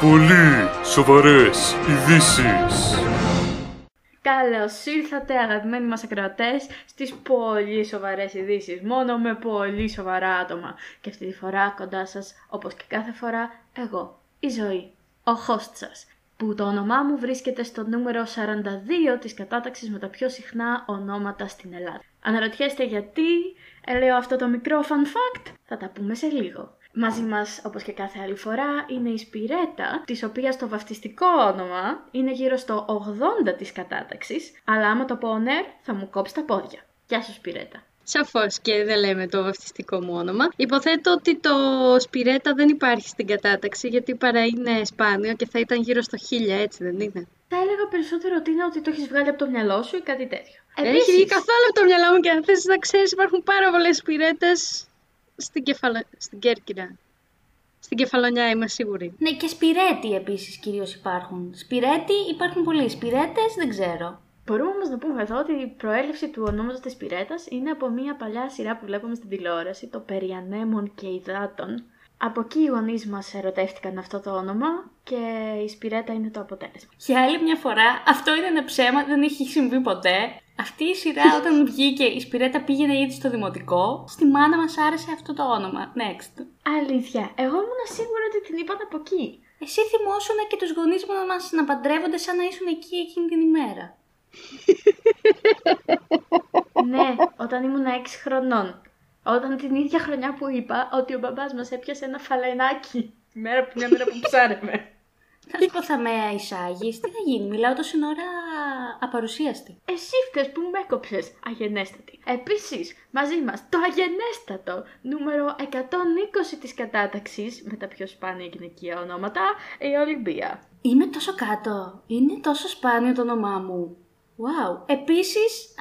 Πολύ σοβαρές ειδήσεις. Καλώς ήρθατε αγαπημένοι μας ακροατές στις πολύ σοβαρές ειδήσεις. Μόνο με πολύ σοβαρά άτομα. Και αυτή τη φορά κοντά σας, όπως και κάθε φορά, εγώ, η ζωή, ο host σας. Που το όνομά μου βρίσκεται στο νούμερο 42 της κατάταξης με τα πιο συχνά ονόματα στην Ελλάδα. Αναρωτιέστε γιατί ε, λέω αυτό το μικρό fun fact, θα τα πούμε σε λίγο. Μαζί μας, όπως και κάθε άλλη φορά, είναι η Σπυρέτα, της οποίας το βαφτιστικό όνομα είναι γύρω στο 80 της κατάταξης, αλλά άμα το πω on θα μου κόψει τα πόδια. Γεια σου Σπυρέτα. Σαφώς και δεν λέμε το βαφτιστικό μου όνομα. Υποθέτω ότι το Σπυρέτα δεν υπάρχει στην κατάταξη γιατί παρά είναι σπάνιο και θα ήταν γύρω στο 1000, έτσι δεν είναι; Θα έλεγα περισσότερο ότι είναι ότι το έχεις βγάλει από το μυαλό σου ή κάτι τέτοιο. Έχει βγει καθόλου από το μυαλό μου και αν θες να ξέρεις, υπάρχουν πάρα πολλές σπυρέτες στην, κεφαλο... στην Κέρκυρα. Στην κεφαλονιά είμαι σίγουρη. Ναι, και σπυρέτη επίσης κυρίως υπάρχουν. Σπυρέτη υπάρχουν πολλοί. Σπυρέτες δεν ξέρω. Μπορούμε όμως να πούμε εδώ ότι η προέλευση του ονόματος της Πυρέτα είναι από μια παλιά σειρά που βλέπουμε στην τηλεόραση, το Περί ανέμων και υδάτων. Από εκεί οι γονείς μας ερωτεύτηκαν αυτό το όνομα και η Σπυρέτα είναι το αποτέλεσμα. Για άλλη μια φορά, αυτό είναι ένα ψέμα, δεν έχει συμβεί ποτέ. Αυτή η σειρά όταν βγήκε η Σπυρέτα πήγαινε ήδη στο δημοτικό. Στη μάνα μας άρεσε αυτό το όνομα. Next. Αλήθεια, εγώ ήμουν σίγουρη ότι την είπαν από εκεί. Εσύ θυμόσουν και τους γονείς μας να παντρεύονται σαν να ήσουν εκεί εκείνη την ημέρα. ναι, όταν ήμουν 6 χρονών. Όταν την ίδια χρονιά που είπα ότι ο μπαμπάς μας έπιασε ένα φαλενάκι μέρα, μια μέρα που ψάρευε. Θα σου πω θα με εισάγεις, τι θα γίνει, μιλάω τόση ώρα απαρουσίαστη. Εσύ φταίς που με έκοψες, αγενέστατη. Επίσης, μαζί μας το αγενέστατο νούμερο 120 της κατάταξης με τα πιο σπάνια γυναικεία ονόματα, η Ολυμπία. Είμαι τόσο κάτω, είναι τόσο σπάνιο το όνομά μου. Wow. Επίσης,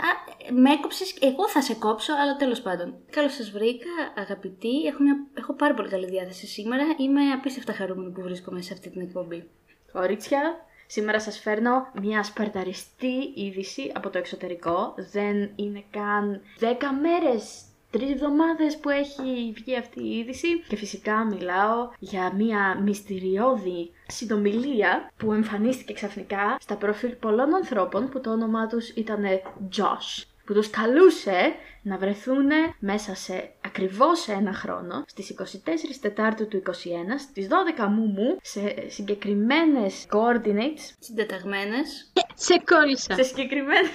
με έκοψες, εγώ θα σε κόψω, αλλά τέλος πάντων. Καλώς σας βρήκα, αγαπητοί. Έχω, μια, έχω πάρα πολύ καλή διάθεση σήμερα. Είμαι απίστευτα χαρούμενη που βρίσκομαι σε αυτή την εκπομπή. Κορίτσια, σήμερα σας φέρνω μια σπαρταριστή είδηση από το εξωτερικό. Δεν είναι καν 10 μέρες τρεις εβδομάδες που έχει βγει αυτή η είδηση. Και φυσικά μιλάω για μια μυστηριώδη συνομιλία που εμφανίστηκε ξαφνικά στα προφίλ πολλών ανθρώπων που το όνομά τους ήταν Josh που τους καλούσε να βρεθούν μέσα σε ακριβώς ένα χρόνο, στις 24 Τετάρτου του 21, στις 12 μου σε συγκεκριμένες coordinates. Συντεταγμένες. Σε κόλλησα. Σε συγκεκριμένες,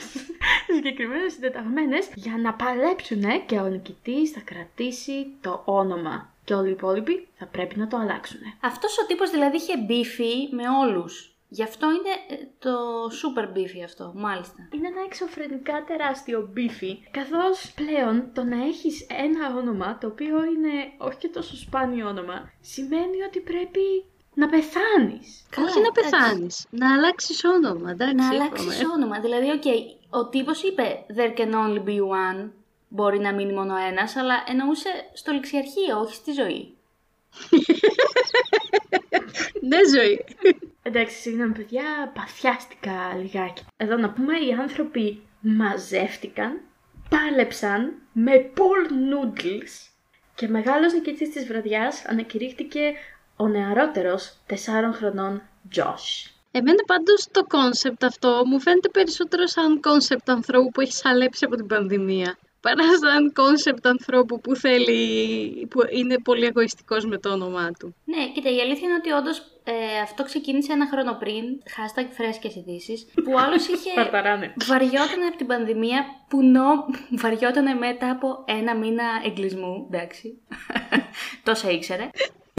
συγκεκριμένες συντεταγμένες για να παλέψουν και ο νικητής θα κρατήσει το όνομα. Και όλοι οι υπόλοιποι θα πρέπει να το αλλάξουν. Αυτός ο τύπος δηλαδή είχε μπίφι με όλους. Γι' αυτό είναι ε, το super μπίφι αυτό, μάλιστα. Είναι ένα εξωφρενικά τεράστιο μπίφι, καθώς πλέον το να έχεις ένα όνομα, το οποίο είναι όχι και τόσο σπάνιο όνομα, σημαίνει ότι πρέπει να πεθάνεις. Όχι να πεθάνεις. Να αλλάξεις όνομα. Εντάξει, να αλλάξεις όνομα. Δηλαδή, οκ, ο τύπος είπε There can only be one. Μπορεί να μείνει μόνο ένας, αλλά εννοούσε στο ληξιαρχείο, όχι στη ζωή. ναι, ζωή. Εντάξει, συγγνώμη παιδιά, παθιάστηκα λιγάκι. Εδώ να πούμε, οι άνθρωποι μαζεύτηκαν, πάλεψαν με pool noodles και μεγάλος νικητής της βραδιάς ανακηρύχθηκε ο νεαρότερος τεσσάρων χρονών Josh. Εμένα πάντως το κόνσεπτ αυτό μου φαίνεται περισσότερο σαν κόνσεπτ ανθρώπου που έχει σαλέψει από την πανδημία παρά σαν κόνσεπτ ανθρώπου που θέλει, που είναι πολύ εγωιστικός με το όνομά του. Ναι, κοίτα, η αλήθεια είναι ότι όντως ε, αυτό ξεκίνησε ένα χρόνο πριν, hashtag φρέσκες ειδήσεις, που άλλος είχε βαριόταν από την πανδημία, που νο, βαριόταν μετά από ένα μήνα εγκλισμού, εντάξει, τόσα ήξερε.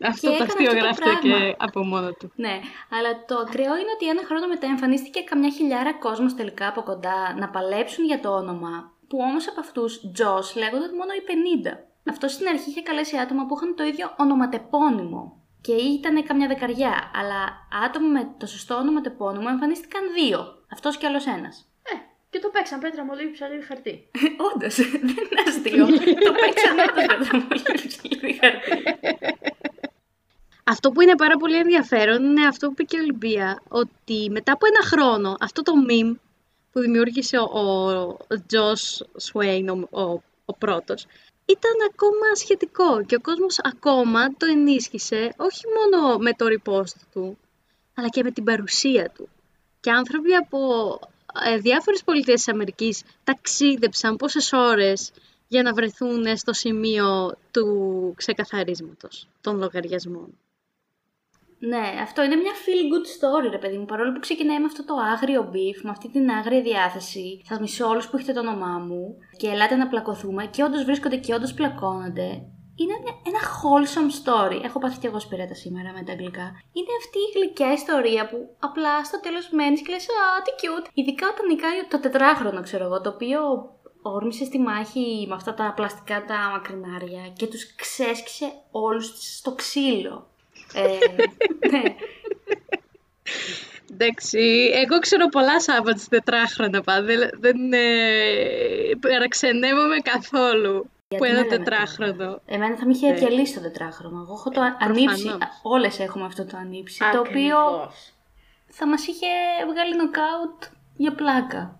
Αυτό το αστείο γράφεται και από μόνο του. Ναι, αλλά το ακραίο είναι ότι ένα χρόνο μετά εμφανίστηκε καμιά χιλιάρα κόσμος τελικά από κοντά να παλέψουν για το όνομα που όμως από αυτούς, Τζος, λέγονταν μόνο οι 50. Αυτό στην αρχή είχε καλέσει άτομα που είχαν το ίδιο ονοματεπώνυμο. Και ήταν καμιά δεκαριά, αλλά άτομα με το σωστό ονοματεπώνυμο εμφανίστηκαν δύο. Αυτός κι άλλος ένας. Ε, και το παίξαν πέτρα μολύβι ψαλίδι χαρτί. Όντως, δεν είναι αστείο. το παίξαν όντω πέτρα μολύβι ψαλίδι χαρτί. Αυτό που είναι πάρα πολύ ενδιαφέρον είναι αυτό που είπε και η Ολυμπία, ότι μετά από ένα χρόνο αυτό το meme που δημιούργησε ο, ο Josh Swain, ο, ο, ο πρώτος, ήταν ακόμα σχετικό και ο κόσμος ακόμα το ενίσχυσε όχι μόνο με το repost του, αλλά και με την παρουσία του. Και άνθρωποι από ε, διάφορες πολιτείες της Αμερικής ταξίδεψαν πόσες ώρες για να βρεθούν στο σημείο του ξεκαθαρίσματος των λογαριασμών. Ναι, αυτό είναι μια feel good story, ρε παιδί μου. Παρόλο που ξεκινάει με αυτό το άγριο beef, με αυτή την άγρια διάθεση. Θα μισώ όλους που έχετε το όνομά μου και ελάτε να πλακωθούμε. Και όντως βρίσκονται και όντως πλακώνονται. Είναι μια, ένα wholesome story. Έχω πάθει κι εγώ σπυρέτα σήμερα με τα αγγλικά. Είναι αυτή η γλυκιά ιστορία που απλά στο τέλος μένεις και λες: Α, τι cute. Ειδικά όταν νικάει το τετράχρονο, ξέρω εγώ, το οποίο όρμησε στη μάχη με αυτά τα πλαστικά τα μακρινάρια και τους ξέσκησε όλους στο ξύλο. Ε, ναι. Εντάξει, εγώ ξέρω πολλά Σάββατ τετράχρονα πάντα. Δεν, δεν ε, παραξενεύομαι καθόλου που ένα τετράχρονο. Εμένα θα με είχε διαλύσει το τετράχρονο. Εγώ έχω το ανήψει. Όλες έχουμε αυτό το ανήψει. Το οποίο θα μας είχε βγάλει νοκάουτ για πλάκα.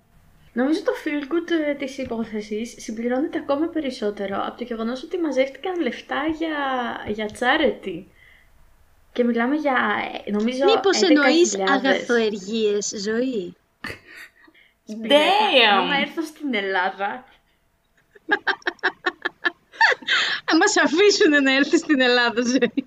Νομίζω το feel good ε, της υπόθεσης συμπληρώνεται ακόμα περισσότερο από το γεγονός ότι μαζεύτηκαν λεφτά για, για charity. Και μιλάμε για, ε, νομίζω, Μήπως εννοείς αγαθοεργίες, ζωή; Damn! Άμα έρθω στην Ελλάδα... Αν μας αφήσουν να έρθει στην Ελλάδα, ζωή.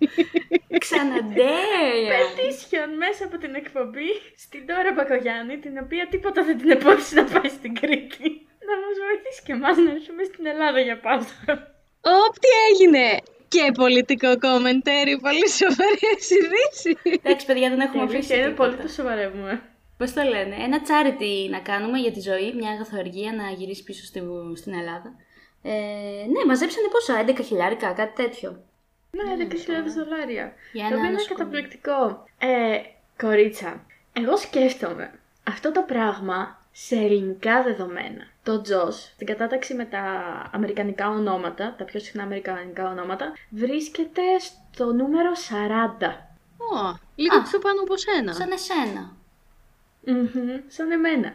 Ξαναντέω! Petition μέσα από την εκπομπή στην Τώρα Μπακογιάννη, την οποία τίποτα δεν την επόμενη να πάει στην Κρήτη. Να μας βοηθήσει και εμάς να έρθουμε στην Ελλάδα για Πάσχα. Ωπ, τι έγινε! Και πολιτικό κομμεντέρι, πολύ σοβαρή ειδήσεις. Εντάξει, παιδιά, δεν έχουμε αφήσει. Είναι πολύ το σοβαρεύουμε. Πώς το λένε, ένα charity να κάνουμε για τη ζωή, μια αγαθοεργία να γυρίσει πίσω στην Ελλάδα. Ε, ναι, μαζέψανε πόσα, 11 χιλιάρικα, κάτι τέτοιο. Ναι, 10.000 δολάρια. Για το οποίο είναι καταπληκτικό. Ε, κορίτσα, εγώ σκέφτομαι αυτό το πράγμα σε ελληνικά δεδομένα. Το Τζος, στην κατάταξη με τα αμερικανικά ονόματα, τα πιο συχνά αμερικανικά ονόματα, βρίσκεται στο νούμερο 40. Ω, λίγο πιο πάνω από σένα. Σαν εσένα. σαν εμένα.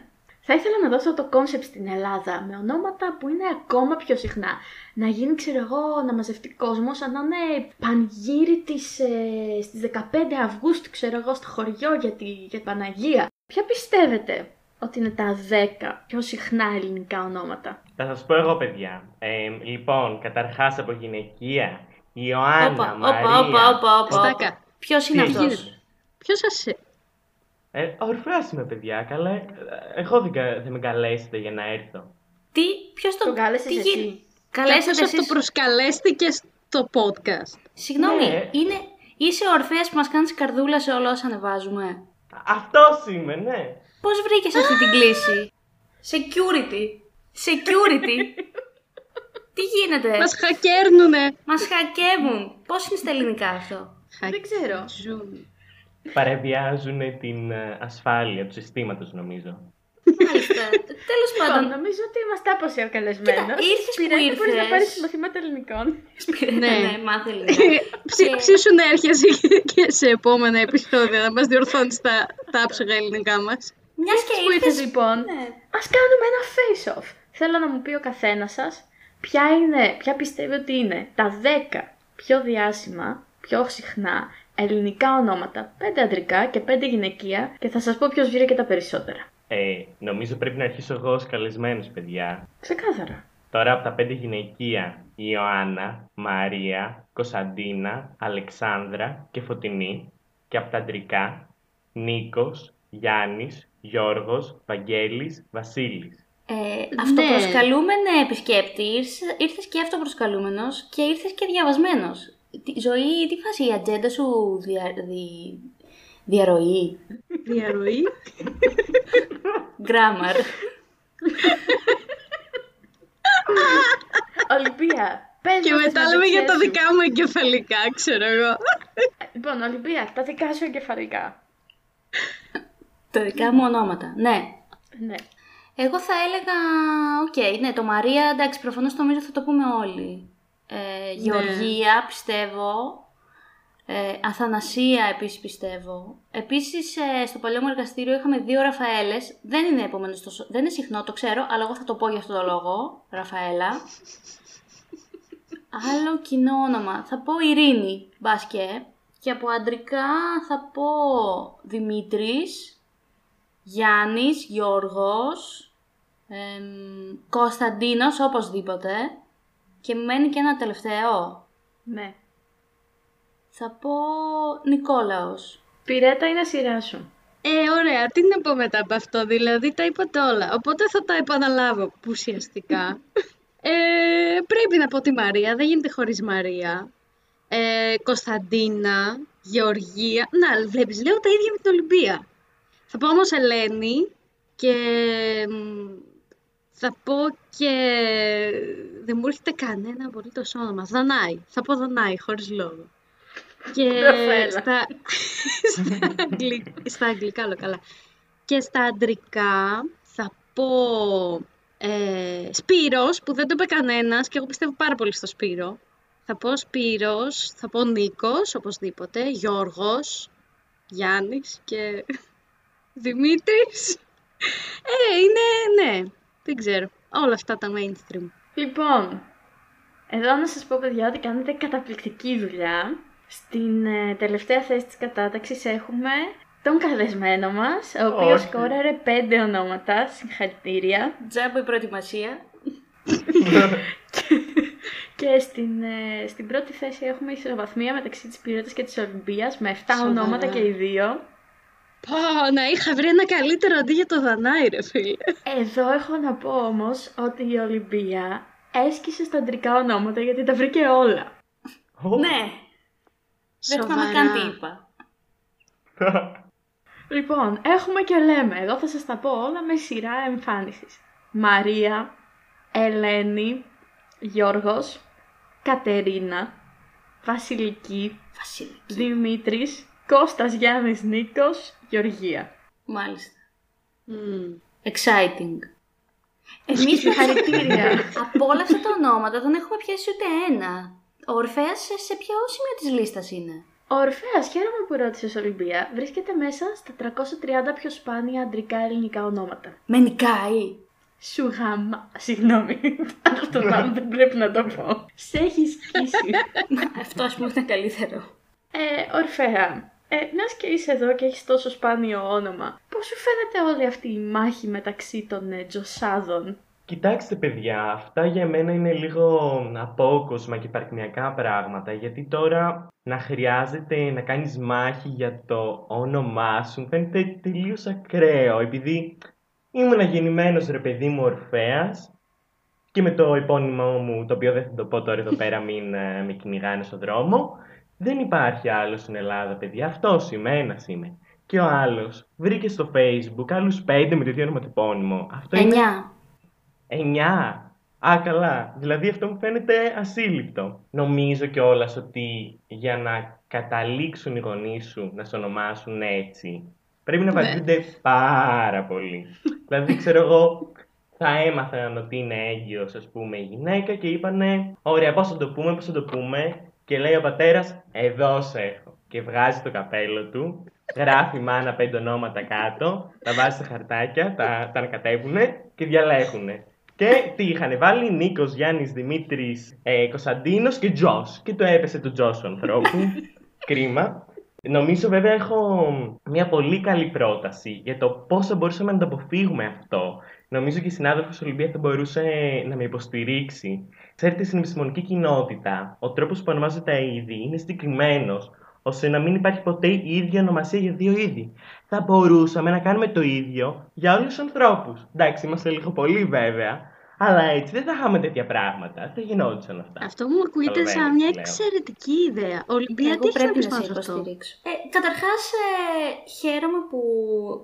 Θα ήθελα να δώσω το κόνσεπτ στην Ελλάδα με ονόματα που είναι ακόμα πιο συχνά. Να γίνει, ξέρω εγώ, να μαζευτεί κόσμος, σαν να είναι πανγύρι της, ε, στις 15 Αυγούστου, ξέρω εγώ, στο χωριό για, τη, για την Παναγία. Ποια πιστεύετε; Ότι είναι τα 10 πιο συχνά ελληνικά ονόματα. Θα σας πω εγώ, παιδιά. Ε, λοιπόν, καταρχάς από γυναικεία, Ιωάννα, όπα, Μαρία... Όπα, όπα, όπα, Ποιος είναι αυτός; Ποιος σας ε, ορφράς είμαι, παιδιά. Καλά, εγώ δεν, θα με καλέσετε για να έρθω. Τι, ποιος το... Τον κάλεσες Τι εσύ. Καλέσατε εσείς; αυτό προσκαλέστηκες στο podcast. Συγγνώμη, ναι. είναι... είσαι ο Ορφέας που μας κάνεις καρδούλα σε όλα όσα ανεβάζουμε; Αυτός είμαι, ναι. Πώς βρήκες αυτή την κλίση; Security. Security. Τι γίνεται; Μας χακέρνουνε. Μας χακεύουν. Πώς είναι στα ελληνικά αυτό; Δεν ξέρω παρεμβιάζουν την ε, ασφάλεια του συστήματος, νομίζω. Μάλιστα. Τέλος λοιπόν, πάντων. νομίζω ότι είμαστε άποσοι ο καλεσμένος. Ήρθες που ήρθε. Μπορείς να πάρεις μαθήματα ελληνικών. ναι, ναι, μάθε ελληνικά. Ψήσου να έρχεσαι και σε επόμενα επεισόδια να μας διορθώνεις τα, τα άψογα ελληνικά μας. Μιας και ήρθε λοιπόν. Ναι. Α κάνουμε ένα face-off. Θέλω να μου πει ο καθένας σας ποια, ποια πιστεύει ότι είναι τα 10 πιο διάσημα, πιο συχνά ελληνικά ονόματα, πέντε αντρικά και πέντε γυναικεία και θα σας πω ποιος βρήκε τα περισσότερα. Ε, νομίζω πρέπει να αρχίσω εγώ ως καλεσμένος, παιδιά. Ξεκάθαρα. Τώρα από τα πέντε γυναικεία, Ιωάννα, Μαρία, Κωνσταντίνα, Αλεξάνδρα και Φωτεινή. Και από τα αντρικά, Νίκος, Γιάννης, Γιώργος, Βαγγέλης, Βασίλης. Ε, ναι. αυτοπροσκαλούμενε επισκέπτη, ήρθες και αυτοπροσκαλούμενος και ήρθες και διαβασμένος. Τη ζωή, τι φάση η ατζέντα σου δια, δι, διαρροή; Διαρροή. Γκράμαρ. Ολυμπία. και μετά λέμε για τα δικά μου εγκεφαλικά, ξέρω εγώ. Λοιπόν, Ολυμπία, τα δικά σου εγκεφαλικά. Τα δικά μου ονόματα, ναι. Ναι. Εγώ θα έλεγα, OK, okay, ναι, το Μαρία, εντάξει, προφανώς νομίζω θα το πούμε όλοι. Ε, Γεωργία, ναι. πιστεύω. Ε, Αθανασία επίσης πιστεύω. Επίσης ε, στο παλιό μου εργαστήριο είχαμε δύο Ραφαέλες. Δεν είναι επομένως τόσο... Δεν είναι συχνό, το ξέρω, αλλά εγώ θα το πω για αυτό το λόγο. Ραφαέλα. Άλλο κοινό όνομα. Θα πω Ειρήνη, μπάσκε. Και από αντρικά θα πω Δημήτρης, Γιάννης, Γιώργος, εμ, Κωνσταντίνος οπωσδήποτε και μου μένει και ένα τελευταίο. Ναι. Θα πω Νικόλαος. Πυρέτα είναι σειρά σου. Ε, ωραία, τι να πω μετά από αυτό, δηλαδή τα είπατε όλα. Οπότε θα τα επαναλάβω ουσιαστικά. ε, πρέπει να πω τη Μαρία, δεν γίνεται χωρίς Μαρία. Ε, Κωνσταντίνα, Γεωργία. Να, βλέπεις, λέω τα ίδια με την Ολυμπία. Θα πω όμως Ελένη και μ, θα πω και... Δεν μου έρχεται κανένα απολύτως όνομα. Δανάη. Θα πω Δανάη, χωρίς λόγο. Και Ραφαέλα. στα... στα, αγγλι- στα αγγλικά, όλο καλά. Και στα αντρικά θα πω ε, Σπύρος, που δεν το είπε κανένας και εγώ πιστεύω πάρα πολύ στο Σπύρο. Θα πω Σπύρος, θα πω Νίκος, οπωσδήποτε, Γιώργος, Γιάννης και Δημήτρης. Ε, είναι, ναι, δεν ξέρω. Όλα αυτά τα mainstream. Λοιπόν, εδώ να σας πω παιδιά ότι κάνετε καταπληκτική δουλειά. Στην ε, τελευταία θέση της κατάταξης έχουμε τον καλεσμένο μας, ο οποίος Όχι. σκόραρε πέντε ονόματα, συγχαρητήρια. Τζάμπο η προετοιμασία. Και στην, ε, στην πρώτη θέση έχουμε ισοβαθμία μεταξύ της Πυρέτας και της Ολυμπίας με 7 Σοβαρά. ονόματα και οι δύο. Πω, να είχα βρει ένα καλύτερο αντί για το Δανάη, ρε φίλε. Εδώ έχω να πω όμως ότι η Ολυμπία έσκησε στα αντρικά ονόματα γιατί τα βρήκε όλα. Ναι. Δεν θυμάμαι καν τι είπα. Λοιπόν, έχουμε και λέμε. Εγώ θα σας τα πω όλα με σειρά εμφάνισης. Μαρία, Ελένη, Γιώργος, Κατερίνα, Βασιλική, Βασιλική. Δημήτρης, Κώστας Γιάννης Νίκος, Γεωργία. Μάλιστα. Exciting. Εμείς Συγχαρητήρια. από όλα αυτά τα ονόματα δεν έχουμε πιάσει ούτε ένα. Ο Ορφέας σε, σε ποιο σημείο της λίστας είναι; Ο Ορφέας, χαίρομαι που ρώτησες Ολυμπία, βρίσκεται μέσα στα 330 πιο σπάνια αντρικά ελληνικά ονόματα. Με νικάει. Σου γάμα. Συγγνώμη. Αυτό μάλλον δεν πρέπει να το πω. Σε έχεις σκίσει. Αυτό ας πούμε είναι καλύτερο. ε, Ορφέα. Ε, μιας και είσαι εδώ και έχεις τόσο σπάνιο όνομα, πώς σου φαίνεται όλη αυτή η μάχη μεταξύ των ε, Τζοσάδων; Κοιτάξτε παιδιά, αυτά για μένα είναι λίγο απόκοσμα και παρκμιακά πράγματα, γιατί τώρα να χρειάζεται να κάνεις μάχη για το όνομά σου μου φαίνεται τελείως ακραίο, επειδή ήμουν γεννημένος ρε παιδί μου Ορφέας και με το επώνυμο μου, το οποίο δεν θα το πω τώρα εδώ πέρα, μην ε, με κυνηγάνε στον δρόμο, δεν υπάρχει άλλος στην Ελλάδα, παιδιά. Αυτός είμαι, ένας είμαι. Και ο άλλος βρήκε στο facebook άλλους πέντε με το ίδιο ονοματεπώνυμο. Αυτό είναι Εννιά. Εννιά. Α, καλά. Δηλαδή αυτό μου φαίνεται ασύλληπτο. Νομίζω κιόλας ότι για να καταλήξουν οι γονείς σου να σε ονομάσουν έτσι, πρέπει να βαριούνται πάρα πολύ. δηλαδή, ξέρω εγώ, θα έμαθαν ότι είναι έγκυος, ας πούμε, η γυναίκα και είπανε, ωραία, πώς θα το πούμε, πώς θα το πούμε. Και λέει ο πατέρας, εδώ σε έχω. Και βγάζει το καπέλο του, γράφει η μάνα πέντε ονόματα κάτω, τα βάζει στα χαρτάκια, τα, τα ανακατεύουνε και διαλέγουνε. Και τι είχαν βάλει, Νίκος, Γιάννης, Δημήτρης, ε, Κωνσταντίνος και Τζος. Και το έπεσε το Τζος του ανθρώπου. Κρίμα. Νομίζω βέβαια έχω μια πολύ καλή πρόταση για το πώς θα μπορούσαμε να το αποφύγουμε αυτό. Νομίζω και η συνάδελφος Ολυμπία θα μπορούσε να με υποστηρίξει. Ξέρετε, στην επιστημονική κοινότητα, ο τρόπος που ονομάζεται τα είδη είναι συγκεκριμένος, ώστε να μην υπάρχει ποτέ η ίδια ονομασία για δύο είδη. Θα μπορούσαμε να κάνουμε το ίδιο για όλους τους ανθρώπους. Εντάξει, είμαστε λίγο πολύ βέβαια, αλλά έτσι δεν θα είχαμε τέτοια πράγματα. Δεν γινόντουσαν αυτά. Αυτό μου ακούγεται σαν Καταλαβαίνεις μια τι λέω. εξαιρετική ιδέα. Ολυμπία, Εγώ τι έχεις να πρέπει πεις να πάνω σε σε αυτό. υποστηρίξω. Ε, καταρχάς, ε, χαίρομαι που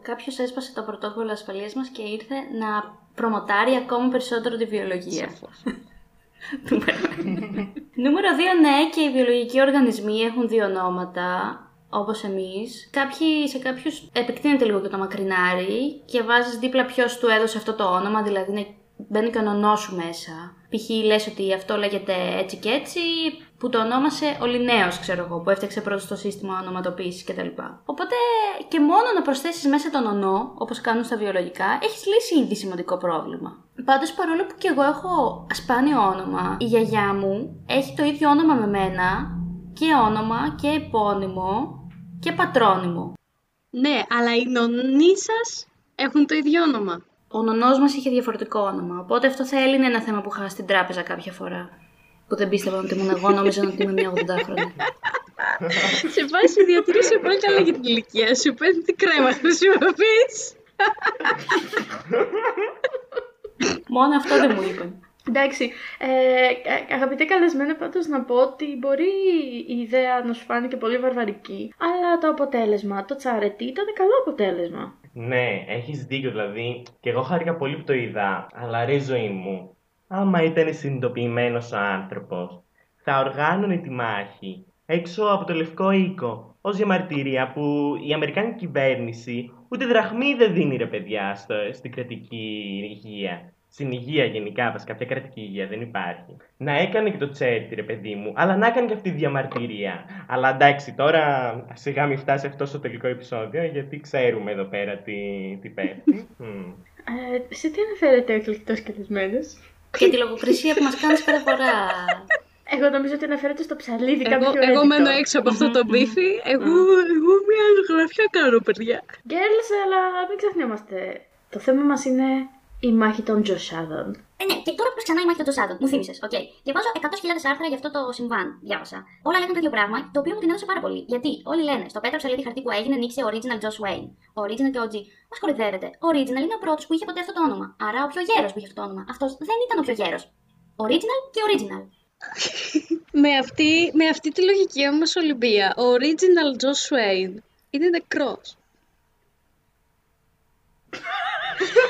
κάποιος έσπασε το πρωτόκολλο ασφαλείας μας και ήρθε να προμοτάρει ακόμη περισσότερο τη βιολογία. Νούμερο 2, ναι, και οι βιολογικοί οργανισμοί έχουν δύο ονόματα, όπως εμείς. Κάποιοι, σε κάποιους επεκτείνεται λίγο και το μακρινάρι και βάζεις δίπλα ποιος του έδωσε αυτό το όνομα, δηλαδή είναι, μπαίνει και ο νονός σου μέσα. Π.χ. λες ότι αυτό λέγεται έτσι και έτσι, που το ονόμασε ο Λινέος, ξέρω εγώ, που έφτιαξε πρώτος το σύστημα ονοματοποίησης κτλ. Οπότε και μόνο να προσθέσεις μέσα τον ονό, όπως κάνουν στα βιολογικά, έχεις λύσει ήδη σημαντικό πρόβλημα. Πάντως παρόλο που και εγώ έχω ασπάνιο όνομα, η γιαγιά μου έχει το ίδιο όνομα με μένα και όνομα και επώνυμο και πατρόνυμο. Ναι, αλλά οι νονοί σας έχουν το ίδιο όνομα. Ο νονός μας είχε διαφορετικό όνομα, οπότε αυτό θα έλυνε ένα θέμα που είχα στην τράπεζα κάποια φορά. Που δεν πίστευαν ότι ήμουν εγώ, νόμιζαν ότι είμαι μια 80χρονη. Σε βάση διατηρήσει πολύ καλά για την ηλικία σου. Πες τι κρέμα χρησιμοποιείς. Μόνο αυτό δεν μου είπαν. Εντάξει, ε, ε, αγαπητέ καλεσμένο πάντως να πω ότι μπορεί η ιδέα να σου φάνηκε πολύ βαρβαρική, αλλά το αποτέλεσμα, το τσαρετί ήταν καλό αποτέλεσμα. Ναι, έχεις δίκιο δηλαδή. Και εγώ χάρηκα πολύ που το είδα. Αλλά ρε ζωή μου, άμα ήταν συνειδητοποιημένος ο άνθρωπος, θα οργάνωνε τη μάχη έξω από το Λευκό Οίκο. Ω διαμαρτυρία που η Αμερικάνικη κυβέρνηση ούτε δραχμή δεν δίνει ρε παιδιά στο, στην κρατική υγεία. Στην υγεία γενικά, βασικά κάποια κρατική υγεία δεν υπάρχει. Να έκανε και το τσέρτι, ρε παιδί μου, αλλά να έκανε και αυτή τη διαμαρτυρία. Αλλά εντάξει, τώρα σιγά μην φτάσει αυτό στο τελικό επεισόδιο, γιατί ξέρουμε εδώ πέρα τι, τι πέφτει. Μμμ. Ε, σε τι αναφέρεται ο εκλεκτός καλεσμένος; Και τη λογοκρισία που μας κάνεις κάθε φορά. Εγώ νομίζω ότι αναφέρεται στο ψαλίδι Εγώ, κάποιο εγώ editor. μένω έξω από αυτό το μπίφι. Εγώ, εγώ μια γραφιά κάνω, παιδιά. Girls, αλλά μην ξεχνιόμαστε. Το θέμα μας είναι η μάχη των Τζοσάδων. Ε, ναι, και τώρα που ξανά η μάχη των Τζοσάδων, μου θύμισες. Οκ. Διαβάζω 100.000 άρθρα για αυτό το συμβάν. Διάβασα. Όλα λέγανε το ίδιο πράγμα, το οποίο μου την έδωσε πάρα πολύ. Γιατί όλοι λένε στο πέτρο ψαλίδι χαρτί που έγινε νίκησε ο Original Josh Wayne. Ο Original και ο OG. Μας κορυδεύετε. Ο Original είναι ο πρώτος που είχε ποτέ αυτό το όνομα. Άρα ο πιο γέρος που είχε αυτό το όνομα. Αυτός δεν ήταν ο πιο γέρος. Original και Original. Με αυτή, με αυτή τη λογική όμως Ολυμπία, ο original Josh Swain είναι νεκρός.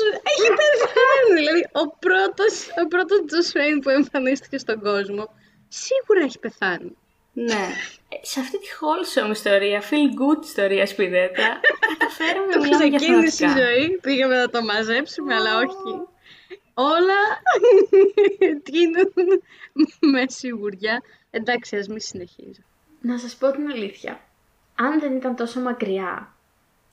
ο original Josh έχει πεθάνει. Δηλαδή, ο πρώτος, ο πρώτος Josh Swain που εμφανίστηκε στον κόσμο, σίγουρα έχει πεθάνει. ναι. Ε, Σε αυτή τη wholesome ιστορία, feel good ιστορία σπουδαίτα, καταφέραμε να Το μιλάμε για ξεκίνησε η θεματικά. ζωή, πήγαμε να το μαζέψουμε, αλλά όχι. Όλα τίνουν με σιγουριά. Εντάξει, ας μην συνεχίζω. Να σας πω την αλήθεια. Αν δεν ήταν τόσο μακριά,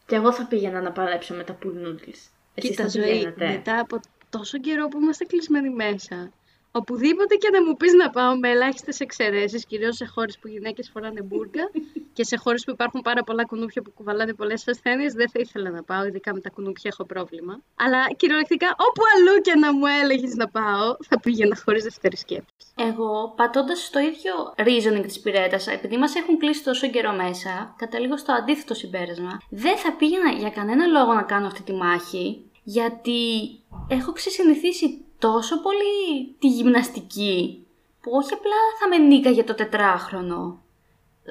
και εγώ θα πήγαινα να παλέψω με τα pool noodles. Εσείς Κοίτα, θα ζωή, πηγαίνατε. μετά από τόσο καιρό που είμαστε κλεισμένοι μέσα, οπουδήποτε και να μου πεις να πάω με ελάχιστες εξαιρέσεις, κυρίως σε χώρες που γυναίκες φοράνε μπουργκα και σε χώρες που υπάρχουν πάρα πολλά κουνούπια που κουβαλάνε πολλές ασθένειες, δεν θα ήθελα να πάω, ειδικά με τα κουνούπια έχω πρόβλημα. Αλλά κυριολεκτικά, όπου αλλού και να μου έλεγες να πάω, θα πήγαινα χωρίς δεύτερη σκέψη. Εγώ, πατώντας στο ίδιο reasoning της πυρέτας, επειδή μας έχουν κλείσει τόσο καιρό μέσα, καταλήγω στο αντίθετο συμπέρασμα. Δεν θα πήγαινα για κανένα λόγο να κάνω αυτή τη μάχη, γιατί έχω ξεσυνηθίσει τόσο πολύ τη γυμναστική, που όχι απλά θα με νίκαγε το τετράχρονο,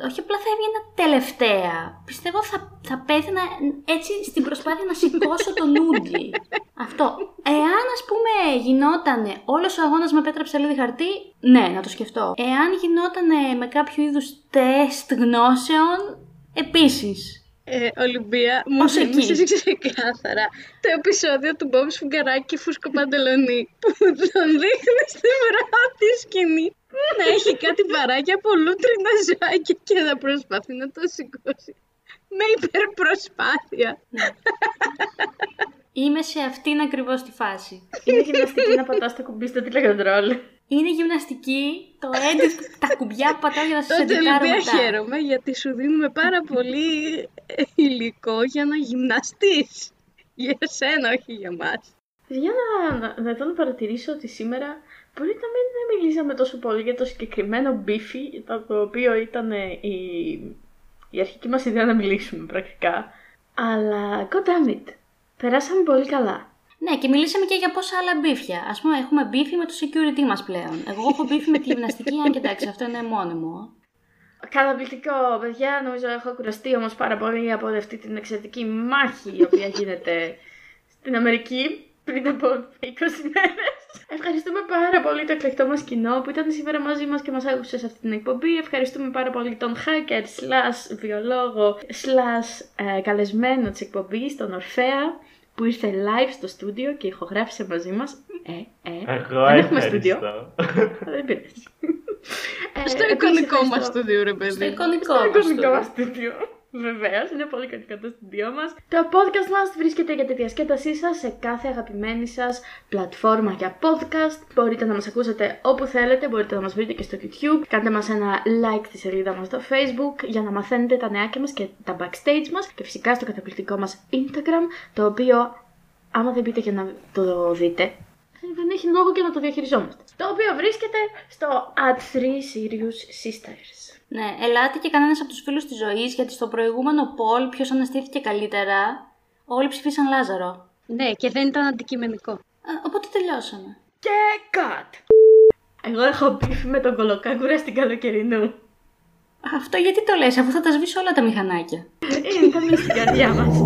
όχι απλά θα έβγαινα τελευταία. Πιστεύω θα, θα πέθαινα έτσι στην προσπάθεια να σηκώσω το νούντι. Αυτό. Εάν ας πούμε γινότανε όλος ο αγώνας με πέτρα ψαλίδι χαρτί, ναι, να το σκεφτώ. Εάν γινότανε με κάποιο είδους τεστ γνώσεων, επίσης. Ε, Ολυμπία, μου Ως εκεί. θύμισες ξεκάθαρα το επεισόδιο του Μπομπ Σφουγγαράκη και Φούσκο Παντελονί που τον δείχνει στην πρώτη σκηνή να έχει κάτι βαράκια από λούτρινα ζωάκια και να προσπαθεί να το σηκώσει με υπερπροσπάθεια. Είμαι σε αυτήν ακριβώς τη φάση. Είναι γυμναστική να πατάς το κουμπί στο τηλεκοντρόλ. Είναι γυμναστική, το edit, τα κουμπιά που πατάω για να σας Τότε εντυτάρω Ολυμπία μετά. χαίρομαι γιατί σου δίνουμε πάρα πολύ ε, υλικό για να γυμναστείς. Για σένα, όχι για μας. Για να, να, να εδώ να παρατηρήσω ότι σήμερα μπορεί να μην μιλήσαμε τόσο πολύ για το συγκεκριμένο μπίφι, το οποίο ήταν ε, η, η αρχική μας ιδέα να μιλήσουμε πρακτικά. Αλλά god damn it, περάσαμε πολύ καλά. Ναι, και μιλήσαμε και για πόσα άλλα μπίφια. Α πούμε, έχουμε μπίφι με το security μας πλέον. Εγώ έχω μπίφι με τη γυμναστική, αν και εντάξει, αυτό είναι μόνιμο. Καταπληκτικό, παιδιά. Νομίζω έχω κουραστεί όμως πάρα πολύ από αυτή την εξαιρετική μάχη η οποία γίνεται στην Αμερική πριν από 20 μέρες. Ευχαριστούμε πάρα πολύ το εκλεκτό μας κοινό που ήταν σήμερα μαζί μας και μας άκουσε σε αυτή την εκπομπή. Ευχαριστούμε πάρα πολύ τον hacker slash βιολόγο slash ε, καλεσμένο της εκπομπής, τον Ορφέα, που ήρθε live στο στούντιο και ηχογράφησε μαζί μας. Ε, ε, Εγώ δεν έχουμε στούντιο. ευχαριστώ. δεν πειράζει. Ε, Στο επίσης εικονικό ευχαριστώ- μας στούντιο, ρε Στο παιδί. εικονικό στο μας εικονικό το- μας στούντιο. Βεβαίως, είναι πολύ κοντικό το στούντιό μας. Το podcast μας βρίσκεται για τη διασκέδασή σας σε κάθε αγαπημένη σας πλατφόρμα για podcast. Μπορείτε να μας ακούσετε όπου θέλετε, μπορείτε να μας βρείτε και στο YouTube. Κάντε μας ένα like στη σελίδα μας στο Facebook για να μαθαίνετε τα νεάκια μας και τα backstage μας. Και φυσικά στο καταπληκτικό μας Instagram, το οποίο άμα δεν μπείτε και να το δείτε, δεν έχει λόγο και να το διαχειριζόμαστε. Το οποίο βρίσκεται στο at 3 Sirius Sisters. Ναι, ελάτε και κανένας από τους φίλους της ζωής, γιατί στο προηγούμενο poll ποιος αναστήθηκε καλύτερα, όλοι ψηφίσαν Λάζαρο. Ναι, και δεν ήταν αντικειμενικό. Α, οπότε τελειώσαμε. Και cut! Εγώ έχω μπίφι με τον κολοκάγκουρα στην καλοκαιρινού. Αυτό γιατί το λες, αφού θα τα σβήσω όλα τα μηχανάκια. Είναι καμία στην καρδιά μας.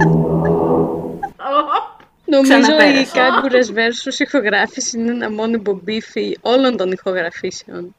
Νομίζω η Ξαναπέρασα. Κάγκουρες versus ηχογράφηση είναι ένα μόνιμο μπίφι όλων των ηχογραφήσεων.